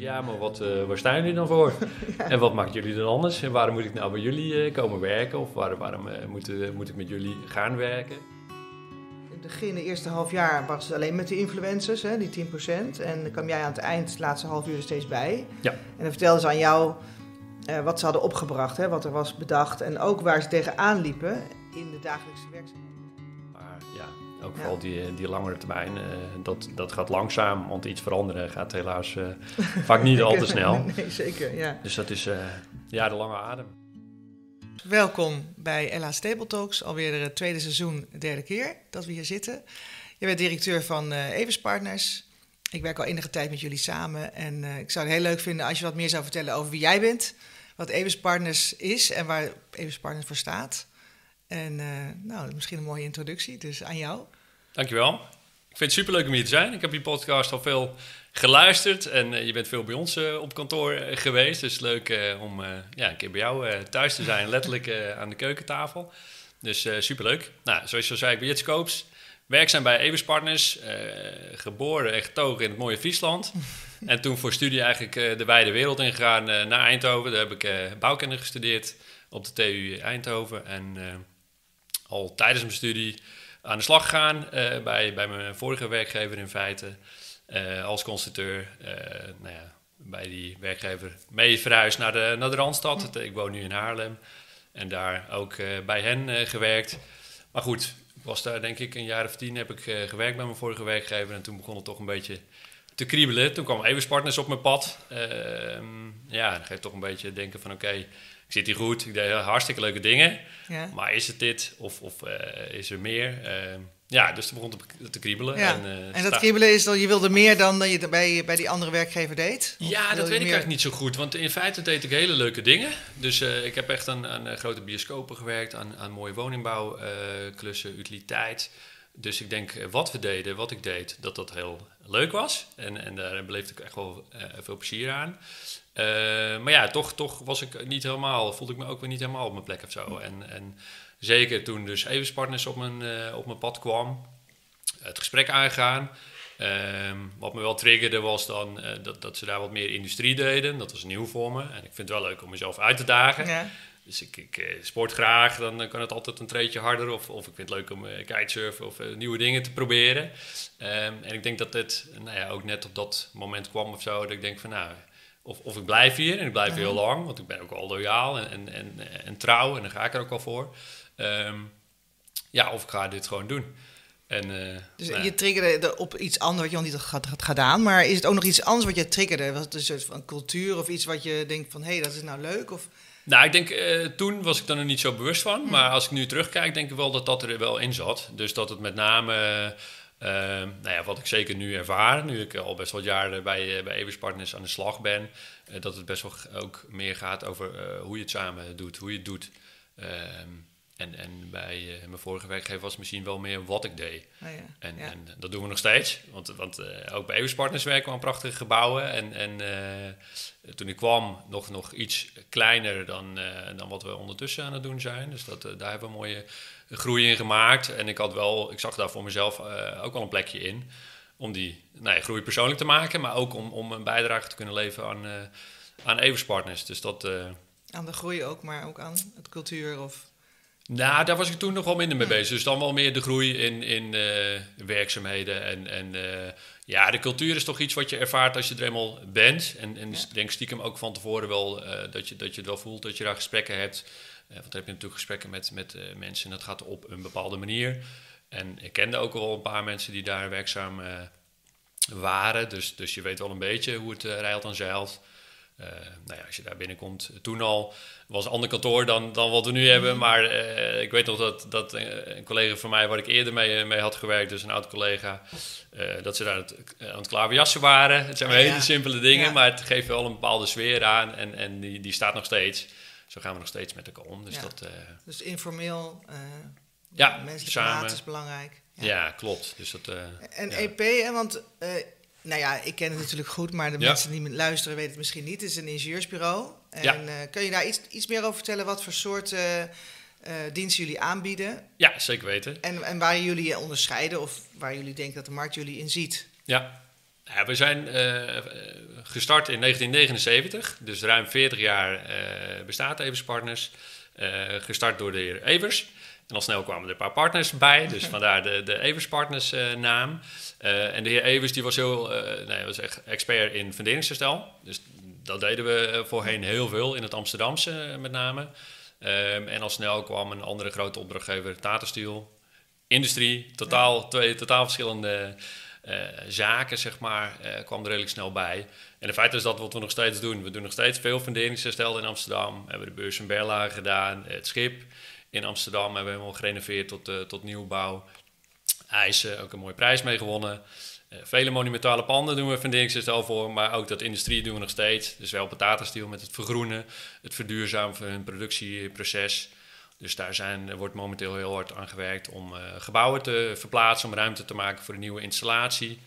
Ja, maar wat, uh, waar staan jullie dan voor? En wat maakt jullie dan anders? En waarom moet ik nou bij jullie uh, komen werken? Of waar, waarom uh, moet, moet ik met jullie gaan werken? In het begin, de eerste half jaar, was het alleen met de influencers, hè, die 10%. En dan kwam jij aan het eind, het laatste half uur, er steeds bij. Ja. En dan vertelden ze aan jou wat ze hadden opgebracht, hè, wat er was bedacht. En ook waar ze tegenaan liepen in de dagelijkse werkzaamheden. Ook vooral die, die langere termijn, uh, dat, dat gaat langzaam, want iets veranderen gaat helaas uh, vaak niet al te snel. Nee, zeker, ja. Dus dat is uh, ja, de lange adem. Welkom bij Ella Stable Talks, alweer het tweede seizoen, de derde keer dat we hier zitten. Je bent directeur van Evers Partners. Ik werk al enige tijd met jullie samen en ik zou het heel leuk vinden als je wat meer zou vertellen over wie jij bent, wat Evers Partners is en waar Evers Partners voor staat. En uh, nou, misschien een mooie introductie, dus aan jou. Dankjewel. Ik vind het superleuk om hier te zijn. Ik heb je podcast al veel geluisterd en uh, je bent veel bij ons uh, op kantoor geweest. Dus leuk om ja, een keer bij jou thuis te zijn, letterlijk aan de keukentafel. Dus superleuk. Nou, zoals je al zei, ik ben Jits Koops. Werkzaam bij Evers Partners, geboren en getogen in het mooie Friesland. en toen voor studie eigenlijk de wijde wereld ingegaan naar Eindhoven. Daar heb ik bouwkunde gestudeerd op de TU Eindhoven. En al tijdens mijn studie aan de slag gegaan uh, bij, bij mijn vorige werkgever in feite. Uh, als constructeur. Uh, nou ja, bij die werkgever mee verhuisd naar de, naar de Randstad. Ik woon nu in Haarlem. En daar ook bij hen gewerkt. Maar goed, was daar denk ik een jaar of tien heb ik gewerkt bij mijn vorige werkgever. En toen begon het toch een beetje te kriebelen. Toen kwam Evers Partners op mijn pad. Ehm, ja, dat geeft toch een beetje denken van oké, ik zit hier goed, ik deed hartstikke leuke dingen. Ja. Maar is het dit of, of uh, is er meer? Uh, ja, dus toen begon het te kriebelen. Ja. En, uh, en dat kriebelen is dat je wilde meer dan dat je bij, bij die andere werkgever deed? Ja, dat weet ik eigenlijk niet zo goed. Want in feite deed ik hele leuke dingen. Dus ik heb echt aan, aan grote bioscopen gewerkt, aan, aan mooie woningbouwklussen, utiliteit. Dus ik denk, wat we deden, wat ik deed, dat dat heel leuk was. En, en daar beleefde ik echt wel veel plezier aan. Uh, maar ja, toch, toch was ik niet helemaal, voelde ik me ook weer niet helemaal op mijn plek of zo. En, en zeker toen dus Evers Partners op mijn, uh, op mijn pad kwam, het gesprek aangaan. Uh, wat me wel triggerde was dan uh, dat, dat ze daar wat meer industrie deden. Dat was nieuw voor me. En ik vind het wel leuk om mezelf uit te dagen. Ja. Dus ik, ik sport graag, dan kan het altijd een treetje harder. Of, of ik vind het leuk om kitesurfen of nieuwe dingen te proberen. Um, en ik denk dat het nou ja, ook net op dat moment kwam of zo. Dat ik denk van nou, of, of ik blijf hier en ik blijf heel lang, want ik ben ook wel loyaal en, en, en, en trouw en daar ga ik er ook wel voor. Um, ja, of ik ga dit gewoon doen. En, uh, dus nou, je triggerde op iets anders wat je nog niet had, had, gedaan, maar is het ook nog iets anders wat je triggerde? Was het een soort van cultuur of iets wat je denkt van hé, hey, dat is nou leuk? Of... Nou, ik denk, uh, toen was ik er nog niet zo bewust van, hmm. maar als ik nu terugkijk, denk ik wel dat dat er wel in zat. Dus dat het met name... Uh, nou ja, wat ik zeker nu ervaar, nu ik al best wat jaren bij, uh, bij Evers Partners aan de slag ben, uh, dat het best wel ook meer gaat over hoe je het samen doet, hoe je het doet. Ehm, en, en bij mijn vorige werkgever was misschien wel meer wat ik deed. Oh ja, en, ja. en, dat doen we nog steeds, want, want ook bij Evers Partners werken we aan prachtige gebouwen. En, en toen ik kwam, nog, nog iets kleiner dan, dan wat we ondertussen aan het doen zijn. Dus dat, daar hebben we mooie groei in gemaakt. En ik had wel, ik zag daar voor mezelf uh, ook wel een plekje in. Om die nou ja, groei persoonlijk te maken, maar ook om, om een bijdrage te kunnen leveren aan, uh, aan Evers Partners. Dus dat. Uh, aan de groei ook, maar ook aan het cultuur of. Nou, daar was ik toen nog wel minder mee bezig. Dus dan wel meer de groei in, in werkzaamheden. En, en ja, de cultuur is toch iets wat je ervaart als je er eenmaal bent. En, en ja. denk stiekem ook van tevoren wel dat, je, dat je het wel voelt, dat je daar gesprekken hebt. Uh, want dan heb je natuurlijk gesprekken met, met uh, mensen en dat gaat op een bepaalde manier. En ik kende ook al een paar mensen die daar werkzaam uh, waren. Dus, dus je weet wel een beetje hoe het rijlt en zeilt. nou ja, als je daar binnenkomt, toen al was een ander kantoor dan, dan wat we nu hebben. Maar ik weet nog dat, dat een collega van mij, waar ik eerder mee, mee had gewerkt, dus een oud collega, dat ze daar het, aan het klaverjassen waren. Het zijn Oh, hele simpele dingen, Ja. maar het geeft wel een bepaalde sfeer aan en, en die, die staat nog steeds zo gaan we nog steeds met elkaar om. Dus Ja. dat, uh, Dus informeel, uh, Ja, menselijke samen. is belangrijk. ja. klopt. Dus dat, uh, En. EP, hè, want nou ja, ik ken het natuurlijk goed, maar de mensen die luisteren weten het misschien niet. Het is een ingenieursbureau. En Ja. kun je daar iets, iets meer over vertellen wat voor soort uh, diensten jullie aanbieden? ja, zeker weten. En, en waar jullie je onderscheiden of waar jullie denken dat de markt jullie in ziet? Ja. Ja, we zijn uh, gestart in 1979, dus ruim 40 jaar uh, bestaat Evers Partners. gestart door de heer Evers. En al snel kwamen er een paar partners bij, dus vandaar de, de Evers Partners naam. en de heer Evers die was heel, nee, was echt expert in funderingsherstel. Dus dat deden we voorheen heel veel in het Amsterdamse met name. Um, en al snel kwam een andere grote opdrachtgever, Tata Steel. Industrie, totaal, twee totaal verschillende zaken, zeg maar, uh, kwam er redelijk snel bij. En de feit is dat wat we nog steeds doen. We doen nog steeds veel funderingsherstel in Amsterdam. We hebben de beurs in Berlage gedaan, het schip in Amsterdam hebben we helemaal gerenoveerd tot, tot nieuwbouw. IJzen, ook een mooie prijs mee gewonnen. vele monumentale panden doen we funderingsherstel voor, maar ook dat industrie doen we nog steeds. Dus wel Tata met het vergroenen, het verduurzamen van hun productieproces. Dus daar zijn, wordt momenteel heel hard aan gewerkt om uh, gebouwen te verplaatsen, om ruimte te maken voor een nieuwe installatie.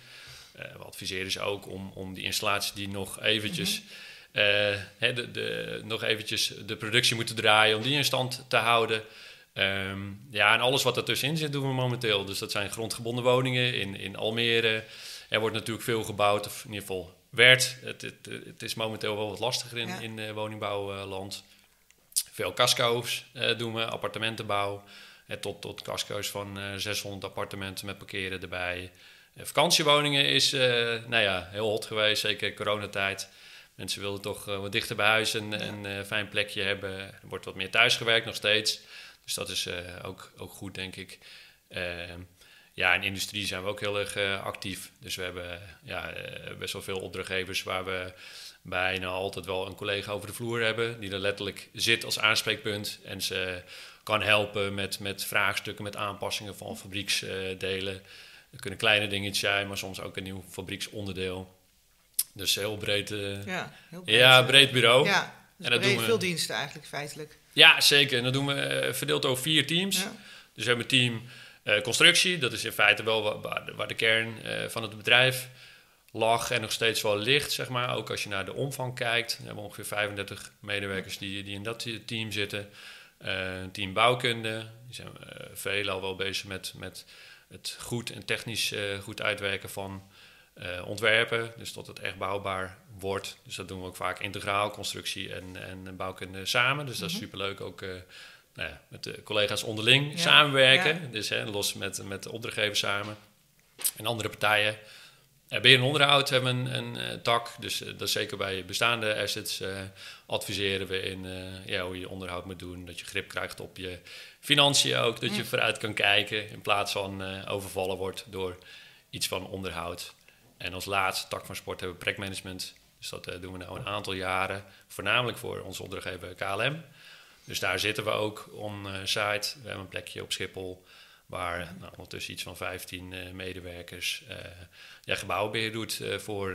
Uh, we adviseren ze ook om, om die installatie die nog eventjes, mm -hmm. de, de, nog eventjes de productie moeten draaien, om die in stand te houden. Um, ja, en alles wat ertussenin zit doen we momenteel. Dus dat zijn grondgebonden woningen in, in Almere. Er wordt natuurlijk veel gebouwd, of in ieder geval werd. Het, het, het is momenteel wel wat lastiger in, ja. in woningbouwland. Veel casco's uh, doen we, appartementenbouw. Uh, tot, tot casco's van 600 eh, appartementen met parkeren erbij. vakantiewoningen is nou ja, heel hot geweest, zeker coronatijd. Mensen wilden toch wat dichter bij huis en een fijn plekje hebben. Er wordt wat meer thuisgewerkt nog steeds. Dus dat is ook, ook goed, denk ik. Ehm, ja, in industrie zijn we ook heel erg actief. Dus we hebben ja, best wel veel opdrachtgevers waar we bijna altijd wel een collega over de vloer hebben, die er letterlijk zit als aanspreekpunt en ze kan helpen met, met vraagstukken, met aanpassingen van fabrieksdelen. Het kunnen kleine dingetjes zijn, maar soms ook een nieuw fabrieksonderdeel. Dus heel breed, uh, ja, heel breed, ja, eh, breed bureau. Ja, dus en dat doen we, veel diensten eigenlijk feitelijk. Ja, zeker. En dat doen we uh, verdeeld over vier teams. Ja. Dus we hebben team uh, constructie, dat is in feite wel waar, waar de kern van het bedrijf lag en nog steeds wel licht, zeg maar. Ook als je naar de omvang kijkt. We hebben ongeveer 35 medewerkers die, die in dat team zitten. Uh, team bouwkunde, die zijn uh, veelal wel bezig met, met het goed en technisch uh, goed uitwerken van ontwerpen. Dus tot het echt bouwbaar wordt. Dus dat doen we ook vaak integraal, constructie en, en bouwkunde samen. Dus dat is mhm. superleuk ook nou ja, met de collega's onderling samenwerken. Dus hè, los met, met de opdrachtgevers samen en andere partijen. Beheer en onderhoud hebben een, een uh, tak. Dus uh, dat zeker bij bestaande assets adviseren we in ja, hoe je onderhoud moet doen. Dat je grip krijgt op je financiën ook. Dat je vooruit kan kijken in plaats van overvallen wordt door iets van onderhoud. En als laatste tak van sport hebben we projectmanagement. Dus dat doen we nu een aantal jaren. Voornamelijk voor onze opdrachtgever KLM. Dus daar zitten we ook on-site. we hebben een plekje op Schiphol waar nou, ondertussen iets van 15 uh, medewerkers uh, ja, gebouwbeheer doet uh, voor,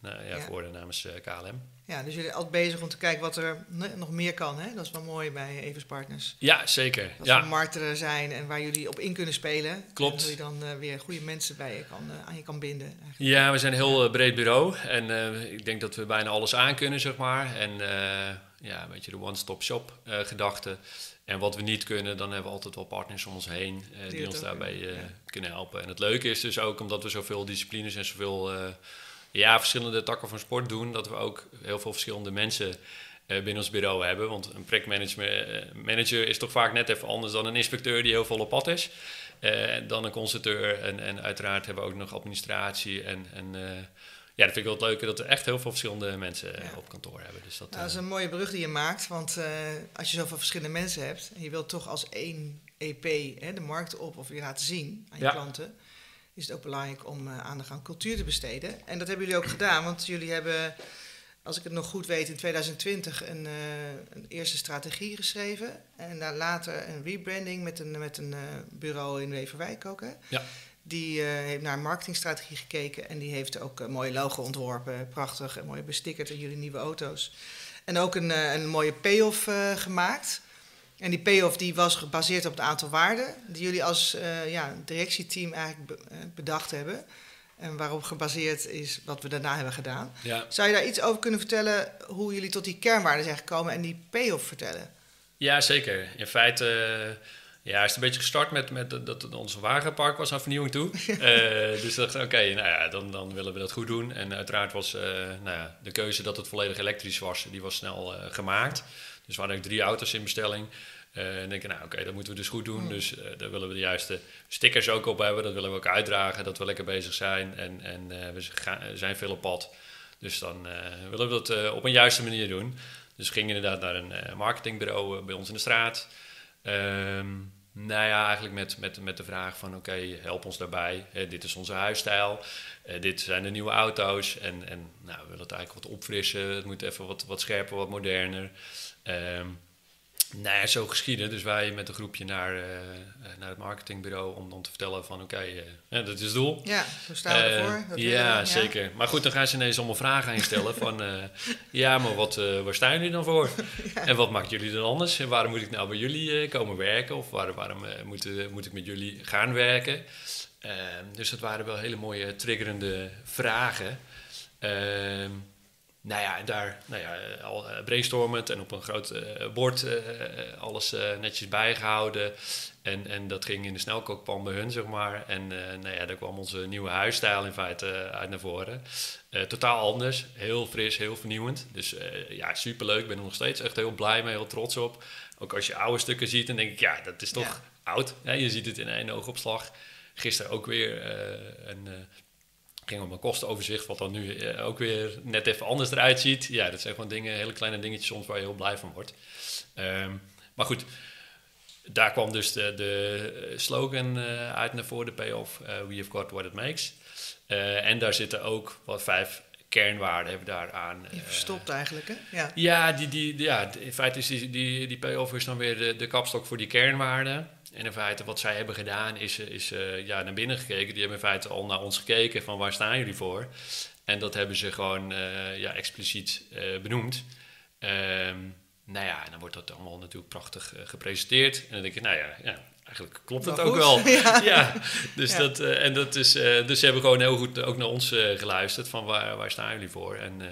nou, ja, ja. voor namens KLM. Ja, dus jullie altijd bezig om te kijken wat er nog meer kan. Hè? Dat is wel mooi bij Evers Partners. Ja, zeker. Dat ja. er zijn en waar jullie op in kunnen spelen. Klopt. En je dan weer goede mensen bij je kan, aan je kan binden. Eigenlijk. Ja, we zijn een heel breed bureau. En ik denk dat we bijna alles aan kunnen, zeg maar. En ja, een beetje de one-stop shop gedachte. En wat we niet kunnen, dan hebben we altijd wel partners om ons heen uh, die, ons daarbij uh, kunnen helpen. En het leuke is dus ook, omdat we zoveel disciplines en zoveel uh, ja, verschillende takken van sport doen, dat we ook heel veel verschillende mensen binnen ons bureau hebben. Want een projectmanager is toch vaak net even anders dan een inspecteur die heel vol op pad is. dan een consulteur en, en uiteraard hebben we ook nog administratie en... en ja, dat vind ik wel het leuke dat we echt heel veel verschillende mensen ja. op kantoor hebben. Dus dat, nou, dat is een mooie brug die je maakt, want uh, als je zoveel verschillende mensen hebt en je wilt toch als één EP hè, de markt op of je laten zien aan je ja. klanten, is het ook belangrijk om uh, aandacht aan cultuur te besteden. En dat hebben jullie ook gedaan, want jullie hebben, als ik het nog goed weet, in 2020 een, uh, een eerste strategie geschreven en daar later een rebranding met een, met een bureau in Weverwijk ook. Hè? Ja. Die uh, heeft naar marketingstrategie gekeken en die heeft ook een mooie logo ontworpen. Prachtig en mooi bestickerd in jullie nieuwe auto's. En ook een, uh, een mooie payoff uh, gemaakt. En die payoff die was gebaseerd op het aantal waarden die jullie als ja, directieteam eigenlijk be bedacht hebben. En waarop gebaseerd is wat we daarna hebben gedaan. Ja. Zou je daar iets over kunnen vertellen hoe jullie tot die kernwaarden zijn gekomen en die payoff vertellen? Ja, zeker. In feite Ja, is een beetje gestart met, met dat- dat onze wagenpark was aan vernieuwing toe. Eh, dus dacht oké, nou ja, dan, dan willen we dat goed doen. En uiteraard was eh, nou ja, de keuze dat het volledig elektrisch was, die was snel eh, gemaakt. Dus we hadden eigenlijk drie auto's in bestelling. En denken, nou oké, dat moeten we dus goed doen. Dus daar willen we de juiste stickers ook op hebben. Dat willen we ook uitdragen, dat we lekker bezig zijn. En, en we gaan- zijn veel op pad. Dus dan willen we dat op een juiste manier doen. Dus we gingen inderdaad naar een marketingbureau bij ons in de straat. Ehm, nou ja, eigenlijk met, met, met de vraag van oké, help ons daarbij. Dit is onze huisstijl. Eh, dit zijn de nieuwe auto's. En, en nou, we willen het eigenlijk wat opfrissen. Het moet even wat, wat scherper, wat moderner. Ehm nou ja, zo geschieden. Dus wij met een groepje naar, eh, eh, naar het marketingbureau om dan te vertellen van oké, eh, ja, dat is het doel. Ja, zo staan we Eh, ervoor. Dat ja, zeker. Maar goed, dan gaan ze ineens allemaal vragen aan je stellen van... ja, maar wat, waar staan jullie dan voor? En wat maakt jullie dan anders? En waarom moet ik nou bij jullie komen werken? Of waar- waarom moet, moet ik met jullie gaan werken? Ehm, dus dat waren wel hele mooie triggerende vragen. Ehm, nou ja, en daar nou ja, eh, al eh, brainstormend en op een groot eh, bord alles netjes bijgehouden. En, en dat ging in de snelkookpan bij hun, zeg maar. En nou ja, daar kwam onze nieuwe huisstijl in feite uit naar voren. Totaal anders, heel fris, heel vernieuwend. Dus ja, superleuk. Ik ben er nog steeds echt heel blij mee, heel trots op. Ook als je oude stukken ziet, dan denk ik, ja, dat is toch Ja. oud. Ja, je ziet het in één oogopslag. Gisteren ook weer een... ging op mijn kostenoverzicht, wat dan nu eh, ook weer net even anders eruit ziet. Ja, dat zijn gewoon dingen, hele kleine dingetjes soms waar je heel blij van wordt. Ehm, maar goed, daar kwam dus de, de slogan eh, uit naar voren, de payoff, eh, we have got what it makes. En daar zitten ook wat vijf kernwaarden hebben daaraan. Je eh, verstopt eigenlijk, hè? Ja. ja, die, die, die- ja, in feite is die, die, die payoff is dan weer de, de kapstok voor die kernwaarden. En in feite wat zij hebben gedaan is, is eh, ja, naar binnen gekeken. Die hebben in feite al naar ons gekeken van waar staan jullie voor. En dat hebben ze gewoon eh, ja, expliciet eh, benoemd. Ehm, nou ja, en dan wordt dat allemaal natuurlijk prachtig eh, gepresenteerd. En dan denk je, nou ja, ja eigenlijk klopt het Wel ook wel. Ja. Ja, dus, Ja. Dat, eh, en dat is, eh, dus ze hebben gewoon heel goed ook naar ons eh, geluisterd van waar, waar staan jullie voor. En eh,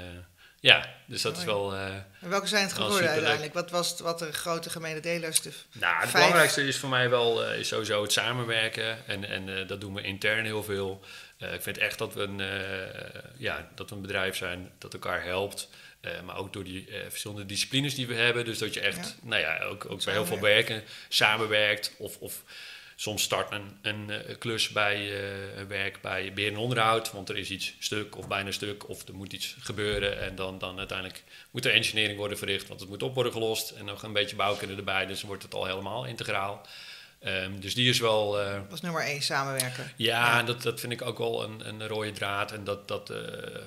ja, dus dat is wel... eh, En welke zijn het geworden uiteindelijk? Wat was het, wat de grote gemene delers? De Nou, het Vijf. belangrijkste is voor mij wel eh, is sowieso het samenwerken. En, en eh, dat doen we intern heel veel. Ik vind echt dat we, een, ja, dat we een bedrijf zijn dat elkaar helpt. Maar ook door die verschillende disciplines die we hebben. Dus dat je echt, Ja. nou ja, ook, ook bij heel veel werken samenwerkt. Of, of soms start een, een eh, klus bij eh, een werk bij beheer en onderhoud. Want er is iets stuk of bijna stuk. Of er moet iets gebeuren. En dan, dan uiteindelijk moet er engineering worden verricht. Want het moet op worden gelost. En nog een beetje bouwkunde erbij. Dus dan wordt het al helemaal integraal. Ehm, dus die is wel... eh, was nummer één, samenwerken. ja, Dat, dat vind ik ook wel een, een rode draad. En dat, dat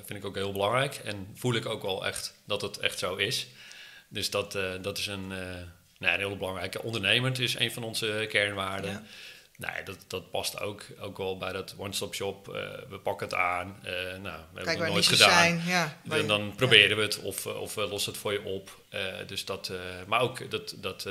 vind ik ook heel belangrijk. En voel ik ook wel echt dat het echt zo is. Dus dat, dat is een, nou, een heel belangrijke. Ondernemend is een van onze kernwaarden. Ja. Nou, dat, dat past ook, ook wel bij dat one-stop shop. Eh, we pakken het aan. Eh, nou, we hebben het nooit gedaan. zijn. Ja, Dan, je- dan proberen we het of, eh, of we lossen het voor je op. Dus dat, maar ook dat, dat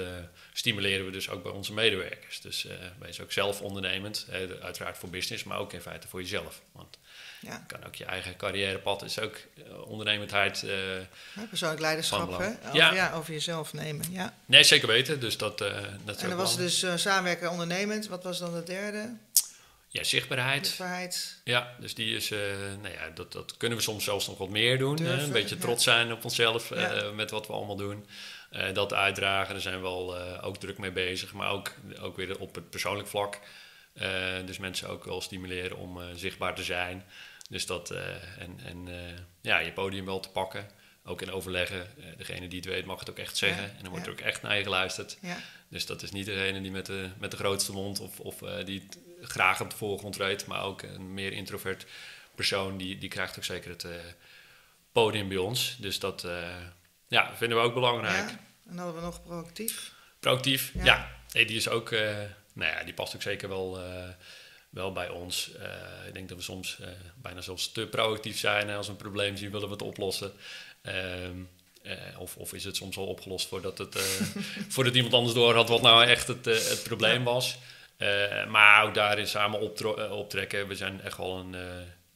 stimuleren we dus ook bij onze medewerkers. Dus wees ook zelf ondernemend. uiteraard voor business, maar ook in feite voor jezelf. Want Ja, kan ook je eigen carrièrepad is ook eh, ondernemendheid. eh, ja, persoonlijk leiderschap, hè? Over, Ja. ja, over jezelf nemen, ja. nee, zeker weten. Dus dat, eh dat En dan was het dus eh, samenwerken ondernemend. Wat was dan de derde? Ja, zichtbaarheid. Zichtbaarheid. Ja, dus die is, eh, nou ja, dat, dat kunnen we soms zelfs nog wat meer doen. Durven, een beetje ja. trots zijn op onszelf met wat we allemaal doen. Dat uitdragen, daar zijn we al ook druk mee bezig. Maar ook, ook weer op het persoonlijk vlak. Dus mensen ook wel stimuleren om zichtbaar te zijn. Dus dat, eh, en, en eh, ja, je podium wel te pakken. Ook in overleggen. Eh, degene die het weet mag het ook echt zeggen. Ja, En dan wordt ja. er ook echt naar je geluisterd. Ja, Dus dat is niet degene die met de, met de grootste mond of, of die het graag op de voorgrond treedt, maar ook een meer introvert persoon, die, die krijgt ook zeker het podium bij ons. Dus dat ja, vinden we ook belangrijk. En hadden we nog proactief. Proactief, Ja. ja. Nee, die is ook, eh, nou ja, die past ook zeker wel, wel bij ons. Eh, ik denk dat we soms eh, bijna zelfs te proactief zijn. Als we een probleem zien, willen we het oplossen. Ehm, eh, of, of is het soms al opgelost voordat, het, voordat iemand anders door had wat nou echt het, het probleem was. Maar ook daarin samen optrekken. We zijn echt wel een,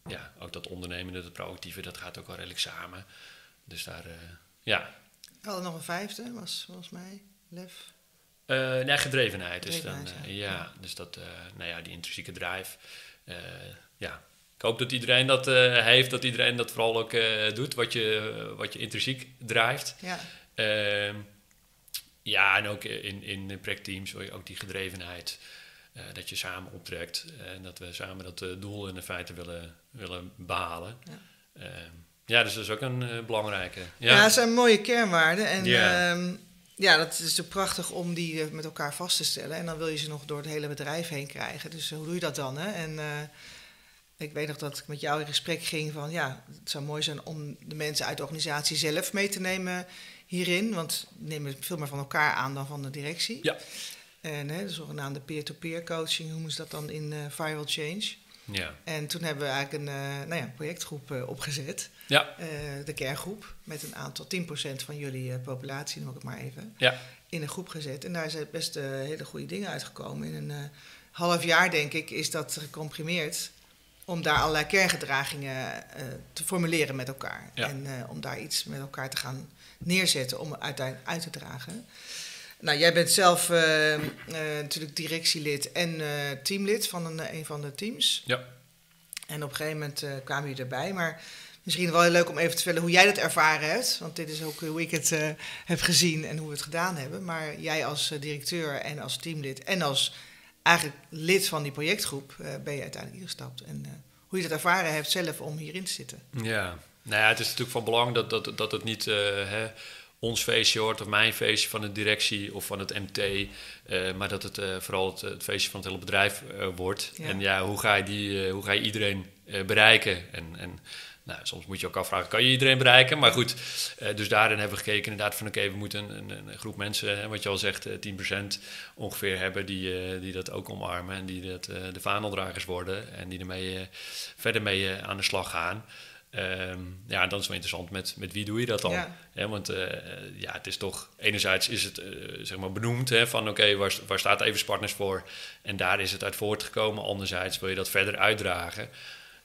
ja, ook dat ondernemende, dat proactieve, dat gaat ook wel redelijk samen. Dus daar, ja, We hadden nog een vijfde, was volgens mij lef. Uh, nee, gedrevenheid. Dus dan, eh, ja. ja, dus dat, eh, nou ja, die intrinsieke drive. ja, ik hoop dat iedereen dat heeft, dat iedereen dat vooral ook doet, wat je, wat je intrinsiek drijft. Ja, Ehm, ja, en ook in, in projectteams ook die gedrevenheid. dat je samen optrekt en dat we samen dat doel in feite willen, willen behalen. Ja. Ja. ja, dus dat is ook een belangrijke. ja. Ja, het zijn mooie kernwaarden. En Ja. ja. Ja, dat is zo prachtig om die eh, met elkaar vast te stellen. En dan wil je ze nog door het hele bedrijf heen krijgen. Dus eh, hoe doe je dat dan? Hè? En eh, ik weet nog dat ik met jou in gesprek ging van... ja, het zou mooi zijn om de mensen uit de organisatie zelf mee te nemen hierin. Want we nemen veel meer van elkaar aan dan van de directie. Ja. En hè, de zogenaamde peer-to-peer coaching, hoe noemen ze dat dan in eh Viral Change? ja. En toen hebben we eigenlijk een nou ja, projectgroep opgezet. Ja, Eh, de kerngroep, met een aantal 10% van jullie eh, populatie, noem ik het maar even, ja. in een groep gezet. En daar zijn best eh, hele goede dingen uitgekomen. In een half jaar, denk ik, is dat gecomprimeerd om daar allerlei kerngedragingen te formuleren met elkaar. Ja. En om daar iets met elkaar te gaan neerzetten om uiteindelijk uit te dragen. Nou, jij bent zelf natuurlijk directielid en teamlid van een, een van de teams. Ja. En op een gegeven moment kwamen jullie erbij. Maar misschien wel heel leuk om even te vertellen hoe jij dat ervaren hebt. Want dit is ook hoe ik het eh, heb gezien en hoe we het gedaan hebben. Maar jij als eh, directeur en als teamlid en als eigenlijk lid van die projectgroep eh, ben je uiteindelijk ingestapt. En hoe je dat ervaren hebt zelf om hierin te zitten. Ja, nou ja, het is natuurlijk van belang dat, dat, dat het niet hè, ons feestje wordt of mijn feestje van de directie of van het MT, maar dat het vooral het, het feestje van het hele bedrijf wordt. Ja. En ja, hoe ga je, die, hoe ga je iedereen bereiken? En, en nou, soms moet je ook afvragen, kan je iedereen bereiken? Maar goed, eh, dus daarin hebben we gekeken inderdaad van oké, we moeten een, een, een groep mensen, hè, wat je al zegt, eh, 10% ongeveer hebben die, eh, die dat ook omarmen en die dat, eh, de vaandeldragers worden en die ermee eh, verder mee eh, aan de slag gaan. Ehm, ja, dan is het wel interessant met, met wie doe je dat dan? Ja. Want eh, ja, het is toch, enerzijds is het eh, zeg maar benoemd hè, van oké, waar, waar staat Evers Partners voor? En daar is het uit voortgekomen. Anderzijds wil je dat verder uitdragen,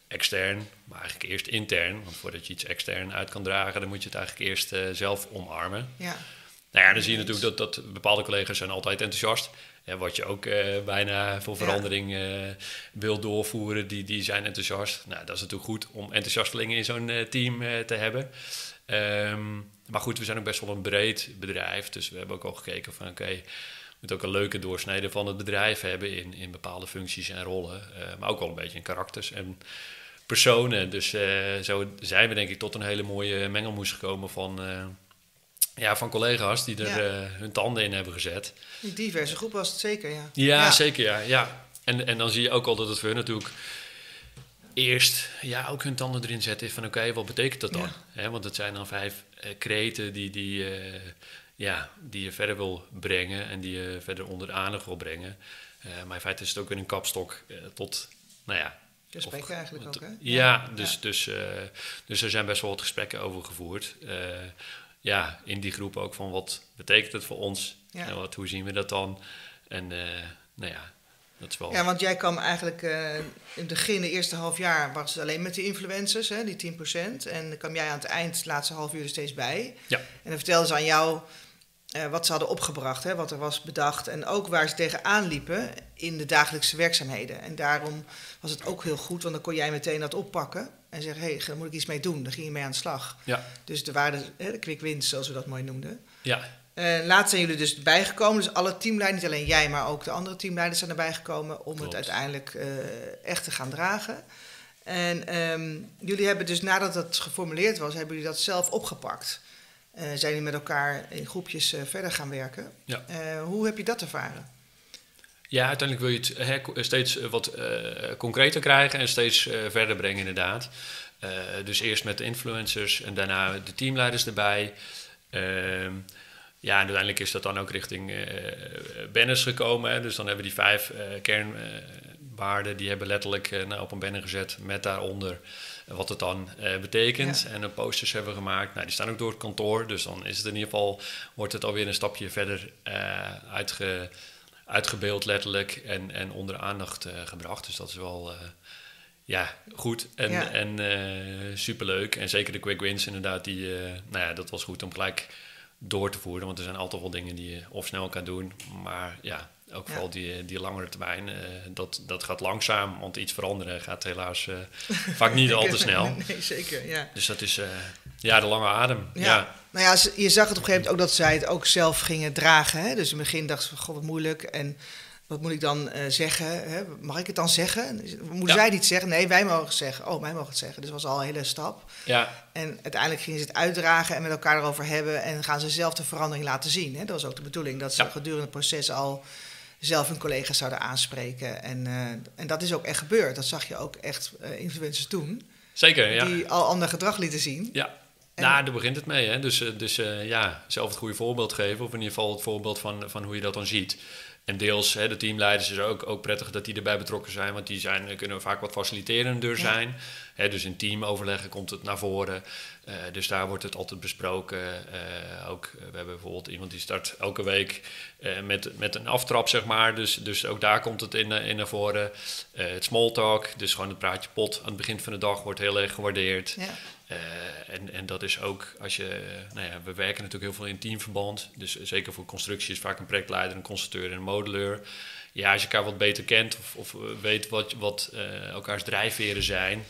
extern, maar eigenlijk eerst intern. Want voordat je iets extern uit kan dragen, dan moet je het eigenlijk eerst eh, zelf omarmen. Ja, Nou ja, dan zie je natuurlijk dat, dat bepaalde collega's zijn altijd enthousiast. Ja, wat je ook eh, bijna voor verandering eh, wil doorvoeren, die, die zijn enthousiast. Nou, dat is natuurlijk goed om enthousiastelingen in zo'n team te hebben. Ehm, maar goed, we zijn ook best wel een breed bedrijf. Dus we hebben ook al gekeken van oké, moeten ook een leuke doorsnede van het bedrijf hebben in, in bepaalde functies en rollen. eh, maar ook wel een beetje in karakters en personen. Dus eh, zo zijn we denk ik tot een hele mooie mengelmoes gekomen van... eh, ja, van collega's die er Ja. hun tanden in hebben gezet. een diverse groep was het zeker, ja. Ja, zeker. Ja, ja. En, en dan zie je ook al dat het voor hun natuurlijk eerst ja, ook hun tanden erin zetten. Van oké, wat betekent dat dan? Ja. Want het zijn dan vijf eh, kreten die, die, ja, die je verder wil brengen en die je verder onder de aandacht wil brengen. Eh, maar in feite is het ook weer een kapstok eh, tot, nou ja, Gesprek of- eigenlijk ook, hè? ja, dus, Dus, eh, dus er zijn best wel wat gesprekken over gevoerd. Ja, in die groep ook van wat betekent het voor ons? Ja. En wat, hoe zien we dat dan? En nou ja, dat is wel... Ja, want jij kwam eigenlijk in het begin, de eerste half jaar, was het alleen met die influencers, hè, die 10%. En dan kwam jij aan het eind, het laatste half uur er steeds bij. Ja. En dan vertelden ze aan jou eh, wat ze hadden opgebracht, hè, wat er was bedacht. En ook waar ze tegenaan liepen in de dagelijkse werkzaamheden. En daarom was het ook heel goed, want dan kon jij meteen dat oppakken. En zeggen, hé, hey, daar moet ik iets mee doen. Daar ging je mee aan de slag. Ja, Dus er waren de, hè, de quick wins, zoals we dat mooi noemden. ja, Eh, laatst zijn jullie dus bijgekomen. Dus alle teamleiders, niet alleen jij, maar ook de andere teamleiders zijn erbij gekomen om Klopt. het uiteindelijk eh, echt te gaan dragen. En ehm, jullie hebben dus nadat het geformuleerd was, hebben jullie dat zelf opgepakt. Eh, zijn jullie met elkaar in groepjes eh, verder gaan werken. Ja. Eh, hoe heb je dat ervaren? ja, uiteindelijk wil je het steeds wat concreter krijgen en steeds verder brengen inderdaad. Dus eerst met de influencers en daarna de teamleiders erbij. Ehm, ja, en uiteindelijk is dat dan ook richting banners gekomen. Hè. Dus dan hebben we die vijf kernwaarden, die hebben letterlijk eh, nou, op een banner gezet met daaronder wat het dan eh, betekent. En een posters hebben we gemaakt. Nou, die staan ook door het kantoor, dus dan is het in ieder geval, wordt het alweer een stapje verder eh, uitge, uitgebeeld letterlijk en, en onder aandacht eh, gebracht. Dus dat is wel... ja, goed en, Ja. en superleuk. En zeker de quick wins inderdaad, die, nou ja, dat was goed om gelijk door te voeren. Want er zijn altijd wel dingen die je of snel kan doen. Maar ja, ook vooral die, die langere termijn, eh, dat, dat gaat langzaam. Want iets veranderen gaat helaas eh, vaak niet al te snel. Nee, zeker, ja. Dus dat is eh, ja, de lange adem. Ja. Nou ja, je zag het op een gegeven moment ook dat zij het ook zelf gingen dragen. Hè? Dus in het begin dachten ze, god, wat moeilijk. En wat moet ik dan zeggen? Hè? Mag ik het dan zeggen? Moeten Ja. zij niet zeggen? Nee, wij mogen het zeggen. Oh, wij mogen het zeggen. Dus dat was al een hele stap. ja, En uiteindelijk gingen ze het uitdragen en met elkaar erover hebben. En gaan ze zelf de verandering laten zien. Hè? Dat was ook de bedoeling. Dat ze Ja. gedurende het proces al zelf hun collega's zouden aanspreken. En, eh, en dat is ook echt gebeurd. Dat zag je ook echt eh, influencers doen. zeker. Ja. Die al ander gedrag lieten zien. Ja, En- nou, daar begint het mee. Hè? Dus, eh, dus ja, zelf het goede voorbeeld geven. Of in ieder geval het voorbeeld van, van hoe je dat dan ziet. En deels, hè, de teamleiders is ook, ook prettig dat die erbij betrokken zijn. Want die zijn, kunnen vaak wat faciliterender Ja. zijn. Hè, dus in teamoverleggen komt het naar voren. Eh, dus daar wordt het altijd besproken. Eh, ook, we hebben bijvoorbeeld iemand die start elke week eh, met, met een aftrap, zeg maar. Dus, dus ook daar komt het in, in naar voren. Het small talk, dus gewoon het praatje pot aan het begin van de dag wordt heel erg gewaardeerd. Ja. Eh, en, en dat is ook als je, eh, nou ja, we werken natuurlijk heel veel in teamverband. Dus zeker voor constructie is vaak een projectleider, een constructeur en een modeleur. Ja, als je elkaar wat beter kent of, of eh, weet wat, wat eh, elkaars drijfveren zijn.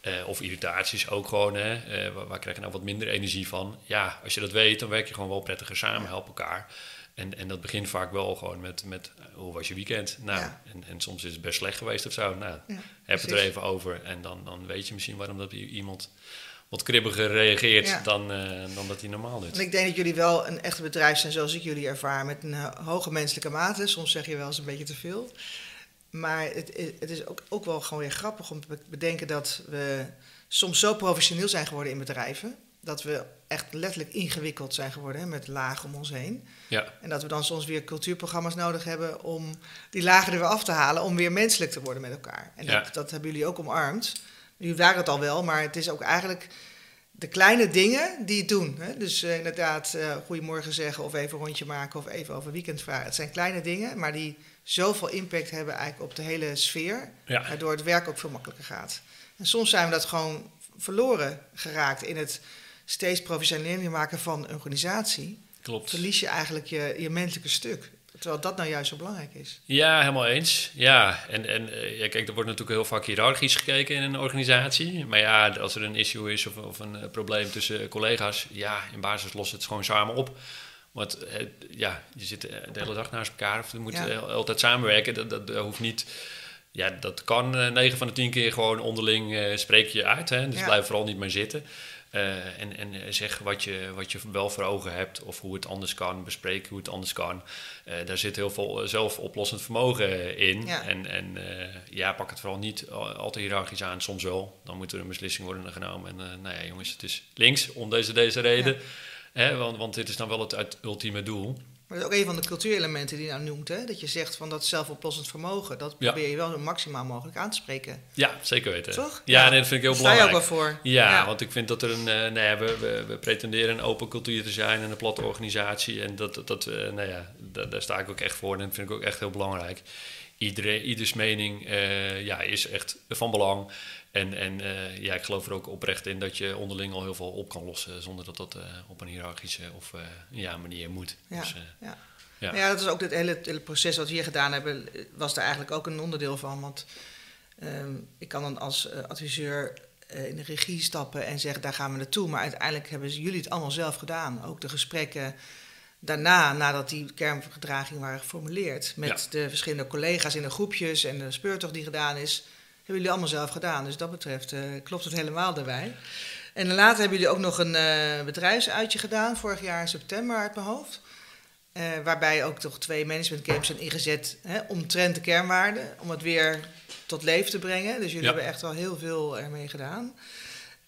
eh, of irritaties ook gewoon, hè, eh, waar, waar krijg je nou wat minder energie van? Ja, als je dat weet, dan werk je gewoon wel prettiger samen, help elkaar. En, en dat begint vaak wel gewoon met, met eh, hoe was je weekend? Nou, Ja. en, en soms is het best slecht geweest of zo. Nou, Ja, heb het er even over. En dan, dan weet je misschien waarom dat iemand wat kribbiger reageert Ja. dan, eh, dan dat hij normaal doet. En ik denk dat jullie wel een echte bedrijf zijn zoals ik jullie ervaar. Met een eh, hoge menselijke mate. Soms zeg je wel eens een beetje te veel. Maar het, is- het is ook, ook wel gewoon weer grappig om te be- bedenken dat we soms zo professioneel zijn geworden in bedrijven. Dat we echt letterlijk ingewikkeld zijn geworden hè, met lagen om ons heen. Ja, En dat we dan soms weer cultuurprogramma's nodig hebben om die lagen er weer af te halen. Om weer menselijk te worden met elkaar. En Ja. dat, dat hebben jullie ook omarmd. Jullie waren het al wel, maar het is ook eigenlijk de kleine dingen die het doen. Hè? Dus eh, inderdaad, eh goedemorgen zeggen of even een rondje maken of even over weekend vragen. Het zijn kleine dingen, maar die zoveel impact hebben eigenlijk op de hele sfeer. ja, Waardoor het werk ook veel makkelijker gaat. En soms zijn we dat gewoon verloren geraakt in het steeds professioneler maken van een organisatie. klopt. Verlies je eigenlijk je, je menselijke stuk. Terwijl dat nou juist zo belangrijk is. Ja, helemaal eens. Ja, en, en eh, ja, kijk, er wordt natuurlijk heel vaak hiërarchisch gekeken in een organisatie. Maar ja, als er een issue is of, of een eh, probleem tussen collega's, ja, in basis lost het gewoon samen op. Want eh, ja, je zit eh, de hele dag naast elkaar of je moet Ja. eh, altijd samenwerken. Dat, dat, dat hoeft niet. Ja, dat kan eh 9 van de 10 keer gewoon onderling eh, spreek je uit. Hè? Dus Ja. blijf vooral niet meer zitten. Eh, en en eh, zeg wat je, wat je wel voor ogen hebt of hoe het anders kan. Bespreek hoe het anders kan. Eh, daar zit heel veel zelfoplossend vermogen in. Ja. En, en ja, pak het vooral niet al, te hiërarchisch aan. Soms wel. Dan moet er een beslissing worden genomen. En nou ja, jongens, het is links om deze, deze reden. Hè, want, want dit is dan wel het, ultieme doel. Maar dat is ook een van de cultuurelementen die je nou noemt. Hè? Dat je zegt van dat zelfoplossend vermogen. Dat Ja. probeer je wel zo maximaal mogelijk aan te spreken. Ja, zeker weten. Toch? Ja, Ja. nee, dat vind ik heel Daar sta je ook belangrijk. wel voor. Ja, want ik vind dat er een. eh nou ja, we, we, we pretenderen een open cultuur te zijn en een platte organisatie. En dat, dat eh, nou ja, daar, daar sta ik ook echt voor. En dat vind ik ook echt heel belangrijk. Iedereen, ieders mening eh, ja, is echt van belang. En, en eh, ja, ik geloof er ook oprecht in dat je onderling al heel veel op kan lossen. zonder dat dat eh, op een hiërarchische of eh, ja, manier moet. Ja, Dus, ja. ja. Ja. dat is ook het hele, proces wat we hier gedaan hebben, was daar eigenlijk ook een onderdeel van. Want ehm, ik kan dan als adviseur in de regie stappen en zeggen, daar gaan we naartoe. Maar uiteindelijk hebben jullie het allemaal zelf gedaan. Ook de gesprekken daarna, nadat die kerngedragingen waren geformuleerd, met de verschillende collega's in de groepjes en de speurtocht die gedaan is, hebben jullie allemaal zelf gedaan. Dus dat betreft eh, klopt het helemaal daarbij. En later hebben jullie ook nog een eh, bedrijfsuitje gedaan, vorig jaar in september uit mijn hoofd. Eh, waarbij ook toch twee management games zijn ingezet hè, omtrent de kernwaarden. Om het weer tot leven te brengen. Dus jullie Ja. hebben echt wel heel veel ermee gedaan.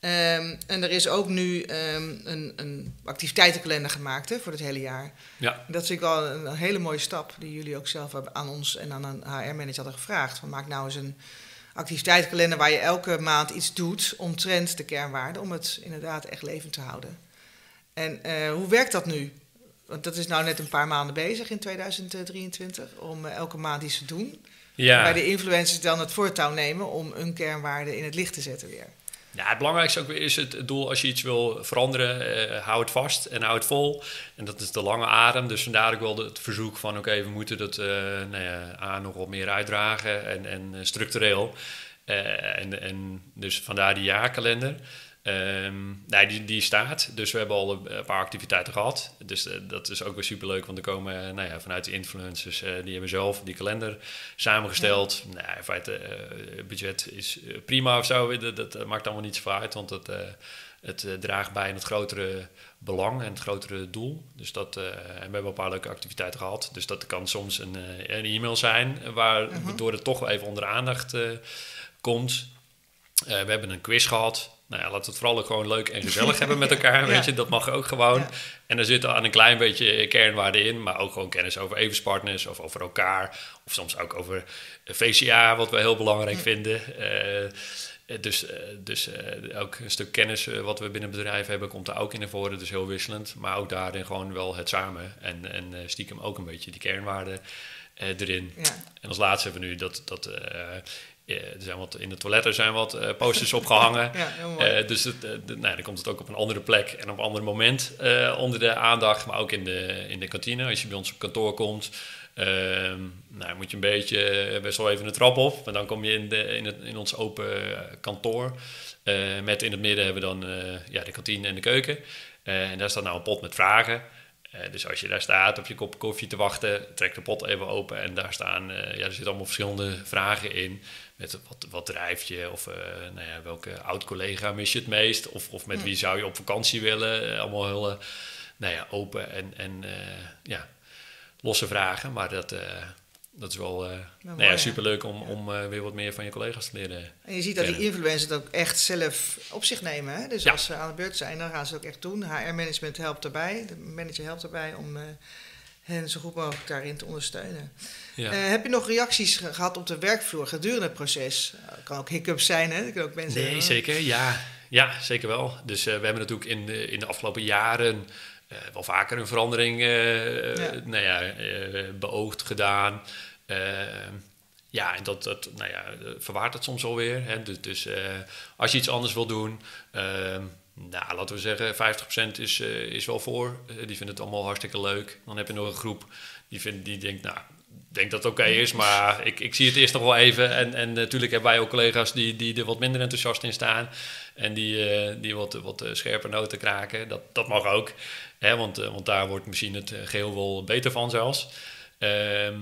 Ehm, en er is ook nu ehm, een, een activiteitenkalender gemaakt hè, voor het hele jaar. Ja. Dat vind ik wel een, een hele mooie stap die jullie ook zelf hebben aan ons en aan een HR-manager hadden gevraagd. Van, maak nou eens een activiteitenkalender waar je elke maand iets doet omtrent de kernwaarden. Om het inderdaad echt levend te houden. En eh, hoe werkt dat nu? Want dat is nou net een paar maanden bezig in 2023 om eh, elke maand iets te doen. Ja. Bij de influencers dan het voortouw nemen om hun kernwaarden in het licht te zetten weer. Ja, het belangrijkste ook weer is het doel als je iets wil veranderen, uh, hou het vast en hou het vol. En dat is de lange adem. Dus vandaar ook wel het verzoek van oké, we moeten dat uh, nou ja, nog wat meer uitdragen en, en structureel. en, en dus vandaar die jaarkalender. Um, nee, die, die staat. Dus we hebben al een paar activiteiten gehad. Dus uh, dat is ook weer superleuk, want er komen uh, nou ja, vanuit de influencers, uh, die hebben zelf die kalender samengesteld. Ja. Nou, in feite, het budget is prima of zo. Dat, dat, maakt allemaal niet zoveel uit, want het, het draagt bij aan het grotere belang en het grotere doel. Dus dat, en we hebben een paar leuke activiteiten gehad. Dus dat kan soms een, een e-mail zijn, waardoor -huh. het toch even onder aandacht komt. we hebben een quiz gehad nou ja, laten we het vooral ook gewoon leuk en gezellig hebben met elkaar. Weet je, dat mag ook gewoon. En er zit aan een klein beetje kernwaarde in, maar ook gewoon kennis over evenspartners of over elkaar. Of soms ook over VCA, wat we heel belangrijk vinden. Uh, dus uh, dus ook een stuk kennis wat we binnen bedrijf hebben, komt er ook in naar voren. Dus heel wisselend. Maar ook daarin gewoon wel het samen. En, en stiekem ook een beetje die kernwaarden erin. Ja. En als laatste hebben we nu dat, dat er zijn wat, in de toiletten zijn wat uh, posters opgehangen. ja, uh, dus het, de, nou, dan komt het ook op een andere plek en op een ander moment onder de aandacht. Maar ook in de, in de kantine, als je bij ons op kantoor komt. Ehm, nou, moet je een beetje best wel even de trap op. Maar dan kom je in, de, in, het, in ons open kantoor. met in het midden hebben we dan ja, de kantine en de keuken. en daar staat nou een pot met vragen. Uh, dus als je daar staat op je kop koffie te wachten, trek de pot even open en daar staan, uh, ja, er zitten allemaal verschillende vragen in met wat, wat drijft je? Of uh, nou ja, welke oud-collega mis je het meest? Of, of met wie zou je op vakantie willen? Allemaal heel nou ja, open en, en ja, losse vragen. Maar dat, dat is wel nou, nou ja, superleuk om, om weer wat meer van je collega's te leren. En je ziet dat die influencers het ook echt zelf op zich nemen. Hè? Dus ja. als ze aan de beurt zijn, dan gaan ze ook echt doen. HR-management helpt erbij. De manager helpt erbij om hen zo goed mogelijk daarin te ondersteunen. Ja. Heb je nog reacties gehad op de werkvloer gedurende het proces? Uh, kan ook hiccups zijn, hè? Dat ook mensen nee, zeker. Ja. ja, zeker wel. Dus we hebben natuurlijk in de, in de afgelopen jaren wel vaker een verandering ja. Nou ja, beoogd gedaan. Ja, en dat, dat nou ja, verwaart het soms alweer. Hè? Dus, dus als je iets anders wil doen ehm, nou, laten we zeggen, 50% is, uh, is wel voor. Die vinden het allemaal hartstikke leuk. Dan heb je nog een groep die, vindt, die denkt, nou, denk dat het oké is, maar ik, ik zie het eerst nog wel even. En, en natuurlijk hebben wij ook collega's die, die er wat minder enthousiast in staan. En die, die wat, wat scherpe noten kraken. Dat, dat mag ook, hè, want, want daar wordt misschien het geheel wel beter van zelfs. Ehm,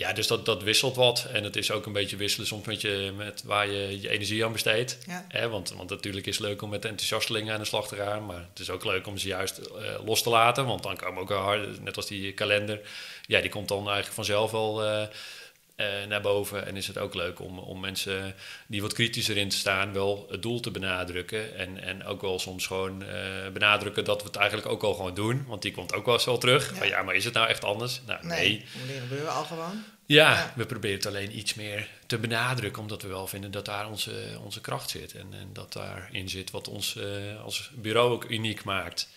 ja, dus dat, dat wisselt wat. En het is ook een beetje wisselen soms met, je, met waar je je energie aan besteedt. Ja. Want, want natuurlijk is het leuk om met enthousiastelingen aan de slag te gaan. Maar het is ook leuk om ze juist uh, los te laten. Want dan komen ook hard, net als die kalender. Ja, die komt dan eigenlijk vanzelf wel uh, naar boven. En is het ook leuk om, om mensen die wat kritischer in te staan, wel het doel te benadrukken. En, en ook wel soms gewoon uh, benadrukken dat we het eigenlijk ook al gewoon doen. Want die komt ook wel eens wel terug. Ja. Van, ja, maar is het nou echt anders? Nou, nee. nee. Dat gebeuren al gewoon. Ja, ja, we proberen het alleen iets meer te benadrukken, omdat we wel vinden dat daar onze, onze kracht zit. En, en dat daarin zit wat ons uh, als bureau ook uniek maakt.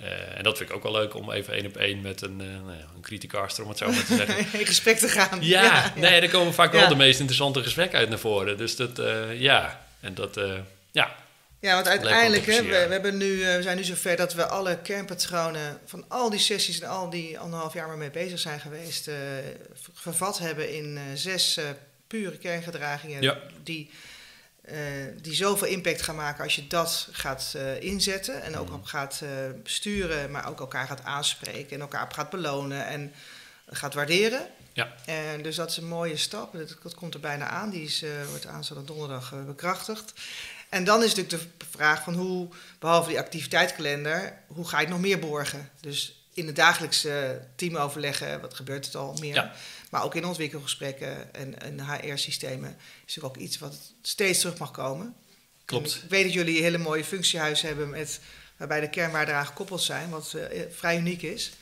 Uh, en dat vind ik ook wel leuk om even één op één met een, uh, nou ja, een criticaster, om het zo maar te zeggen. In gesprek te gaan. Ja, ja, nee, er komen vaak wel de meest interessante gesprekken uit naar voren. Dus dat, uh, ja, en dat, ja. Ja, want uiteindelijk, hè, we, we, hebben nu, we zijn nu zover dat we alle kernpatronen van al die sessies en al die anderhalf jaar mee bezig zijn geweest, vervat hebben in zes pure kerngedragingen ja. die die zoveel impact gaan maken als je dat gaat uh, inzetten en ook mm. op gaat uh, sturen, maar ook elkaar gaat aanspreken en elkaar gaat belonen en gaat waarderen. Ja. En dus dat is een mooie stap. Dat, dat komt er bijna aan. Die is, wordt aanstaande donderdag bekrachtigd. En dan is natuurlijk de vraag van hoe, behalve die activiteitskalender, hoe ga je het nog meer borgen? Dus in het dagelijkse teamoverleggen, wat gebeurt het al meer? Ja. Maar ook in ontwikkelgesprekken en, en HR-systemen is ook iets wat steeds terug mag komen. Klopt. ik weet dat jullie een hele mooie functiehuis hebben met, waarbij de kernwaarden eraan gekoppeld zijn, wat uh, vrij uniek is.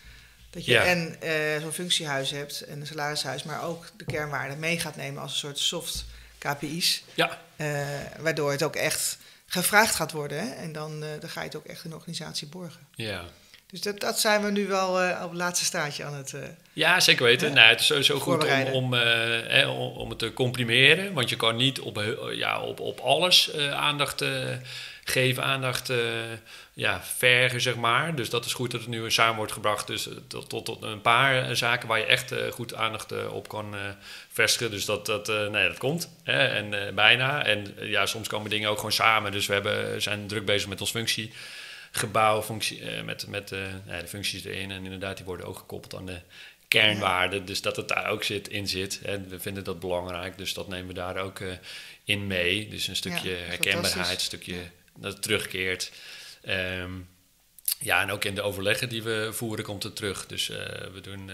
Dat je en uh, zo'n functiehuis hebt en een salarishuis, maar ook de kernwaarden mee gaat nemen als een soort soft KPI's. Ja. Uh, waardoor het ook echt gevraagd gaat worden. Hè? En dan, dan ga je het ook echt in de organisatie borgen. Ja. Dus dat, dat zijn we nu wel uh, op het laatste staatje aan het. Uh, ja, zeker weten. nou, het is sowieso goed om, om, uh, om, om, het te comprimeren. Want je kan niet op, ja, op, op alles aandacht geven, aandacht ja, vergen, zeg maar. Dus dat is goed dat het nu samen wordt gebracht. Dus tot, tot, tot een paar zaken waar je echt goed aandacht op kan vestigen. Dus dat, dat, nee, dat komt. Hè? En bijna. En ja, soms komen dingen ook gewoon samen. Dus we hebben, zijn druk bezig met ons functie gebouw functie, uh, met, met uh, ja, de functies erin. En inderdaad, die worden ook gekoppeld aan de kernwaarden. Dus dat het daar ook zit, in zit. En we vinden dat belangrijk, dus dat nemen we daar ook uh, in mee. Dus een stukje ja, herkenbaarheid, een stukje dat het terugkeert. Um, ja, en ook in de overleggen die we voeren komt het terug. Dus we doen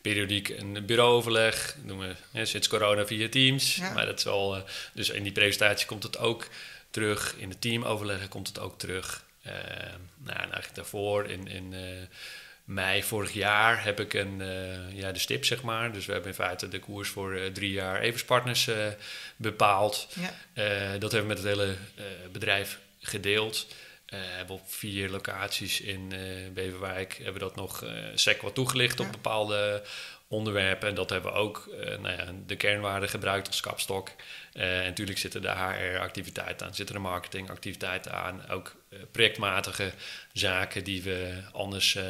periodiek een bureauoverleg. Dat doen we sinds corona via Teams. Ja. Maar dat is wel, dus in die presentatie komt het ook terug. In de teamoverleggen komt het ook terug. Ehm, nou, en eigenlijk daarvoor in, in eh, mei vorig jaar heb ik een, uh, ja, de stip, zeg maar. Dus we hebben in feite de koers voor uh, drie jaar Everspartners uh, bepaald. Ja. dat hebben we met het hele bedrijf gedeeld. hebben op vier locaties in Beverwijk hebben we dat nog sec wat toegelicht op bepaalde onderwerpen. En dat hebben we ook nou ja, de kernwaarden gebruikt als kapstok. en natuurlijk zitten de HR-activiteiten aan, zitten de marketingactiviteiten aan. Ook eh, projectmatige zaken die we anders eh,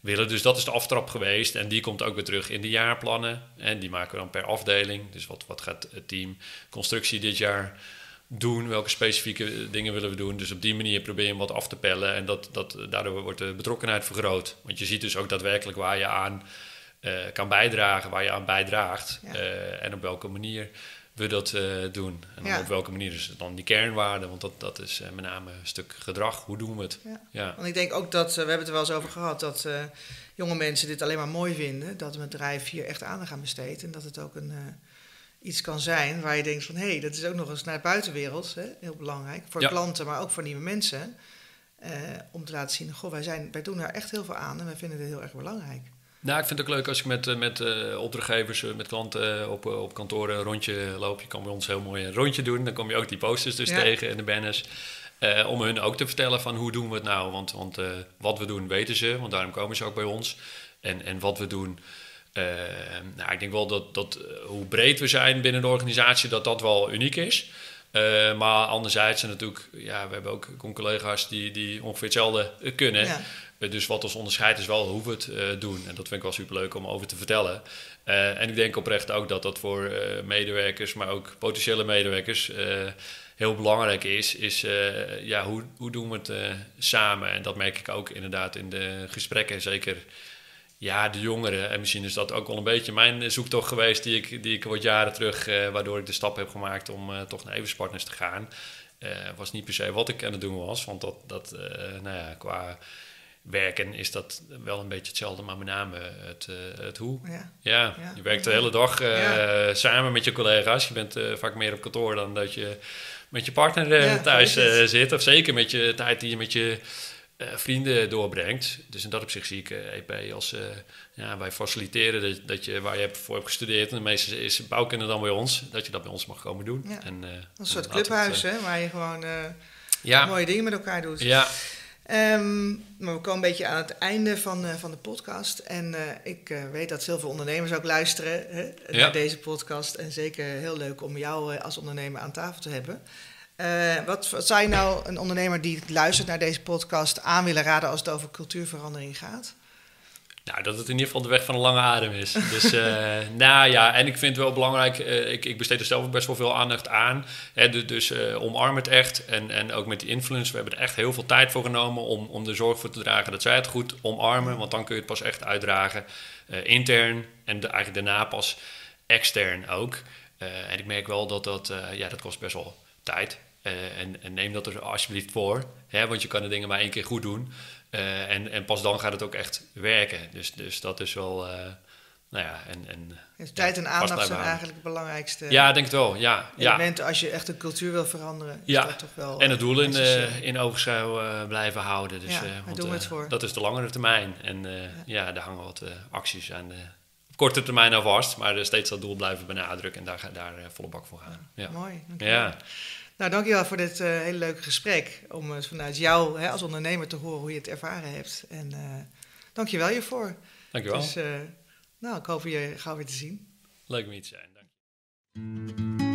willen. Dus dat is de aftrap geweest en die komt ook weer terug in de jaarplannen. En die maken we dan per afdeling. Dus wat, wat gaat het team constructie dit jaar doen? Welke specifieke dingen willen we doen? Dus op die manier probeer je hem wat af te pellen en dat, dat, daardoor wordt de betrokkenheid vergroot. Want je ziet dus ook daadwerkelijk waar je aan kan bijdragen, waar je aan bijdraagt en op welke manier we dat uh, doen. En op welke manier is het dan die kernwaarde? Want dat, dat is uh, met name een stuk gedrag. Hoe doen we het? Ja. ja. Want ik denk ook dat, uh, we hebben het er wel eens over gehad, dat jonge mensen dit alleen maar mooi vinden. Dat een bedrijf hier echt aandacht aan besteedt. En dat het ook een, iets kan zijn waar je denkt van... hé, hey, dat is ook nog eens naar de buitenwereld. Hè? Heel belangrijk. Voor klanten, maar ook voor nieuwe mensen. om te laten zien, goh, wij, zijn, wij doen daar echt heel veel aan. En wij vinden dit heel erg belangrijk. Nou, ik vind het ook leuk als ik met, eh, met uh, opdrachtgevers, uh, met klanten op, op kantoor een rondje loop. Je kan bij ons heel mooi een rondje doen. Dan kom je ook die posters dus tegen en de banners. om hun ook te vertellen van hoe doen we het nou. Want, want wat we doen weten ze, want daarom komen ze ook bij ons. En, en wat we doen, nou, ik denk wel dat, dat hoe breed we zijn binnen de organisatie, dat dat wel uniek is. Maar anderzijds zijn natuurlijk, ja, we hebben ook collega's die, die ongeveer hetzelfde kunnen. Ja. Eh, dus wat ons onderscheidt is wel hoe we het uh, doen. En dat vind ik wel superleuk om over te vertellen. En ik denk oprecht ook dat dat voor medewerkers, maar ook potentiële medewerkers, heel belangrijk is. Is ja, hoe, hoe doen we het samen? En dat merk ik ook inderdaad in de gesprekken. Zeker ja, de jongeren. En misschien is dat ook wel een beetje mijn zoektocht geweest, die ik, die ik wat jaren terug, waardoor ik de stap heb gemaakt om toch naar Everspartners te gaan. was niet per se wat ik aan het doen was, want dat, dat nou ja, qua werken is dat wel een beetje hetzelfde, maar met name het, het hoe. Ja. Ja, je werkt de hele dag samen met je collega's. Je bent vaak meer op kantoor dan dat je met je partner thuis zit. Of zeker met je tijd die je met je vrienden doorbrengt. Dus in dat opzicht zie ik EP als... ja, wij faciliteren dat, dat, je waar je voor hebt gestudeerd... en de meeste is bouwkunde dan bij ons... dat je dat bij ons mag komen doen. En, een soort clubhuis, hè? Waar je gewoon mooie dingen met elkaar doet. Ja, Um, maar we komen een beetje aan het einde van, uh, van de podcast. En uh, ik uh, weet dat heel veel ondernemers ook luisteren hè, ja. naar deze podcast. En zeker heel leuk om jou als ondernemer aan tafel te hebben. Wat, wat, zou je nou een ondernemer die luistert naar deze podcast aan willen raden als het over cultuurverandering gaat? Nou, dat het in ieder geval de weg van een lange adem is. Dus, uh, nou ja, en ik vind het wel belangrijk, uh, ik, ik, besteed er zelf best wel veel aandacht aan. Hè, dus omarm het echt. En, en ook met die influence, we hebben er echt heel veel tijd voor genomen om, om er zorg voor te dragen dat zij het goed omarmen. Want dan kun je het pas echt uitdragen, intern en de, eigenlijk daarna pas extern ook. en ik merk wel dat dat, ja, dat kost best wel tijd. En, en, neem dat er alsjeblieft voor, hè, want je kan de dingen maar één keer goed doen. Uh, en, en pas dan gaat het ook echt werken. Dus, dus dat is wel, uh, nou ja, en... en dus tijd en aandacht zijn eigenlijk het belangrijkste Ja, denk het wel, ja. Element als je echt een cultuur wil veranderen. Ja, dat toch wel, en het doel in, in oogschouw blijven houden. Dus, ja, want, doen we het voor. Dat is de langere termijn. En ja. ja. daar hangen wat acties aan de korte termijn aan vast. Maar steeds dat doel blijven benadrukken en daar, daar volle bak voor gaan. Ja. Mooi, Ja. Nou, dankjewel voor dit uh, hele leuke gesprek. Om uh, vanuit jou hè, als ondernemer te horen hoe je het ervaren hebt. En uh, dankjewel hiervoor. Dankjewel. Dus, nou, ik hoop je gauw weer te zien. Leuk om hier te zijn. Dank je.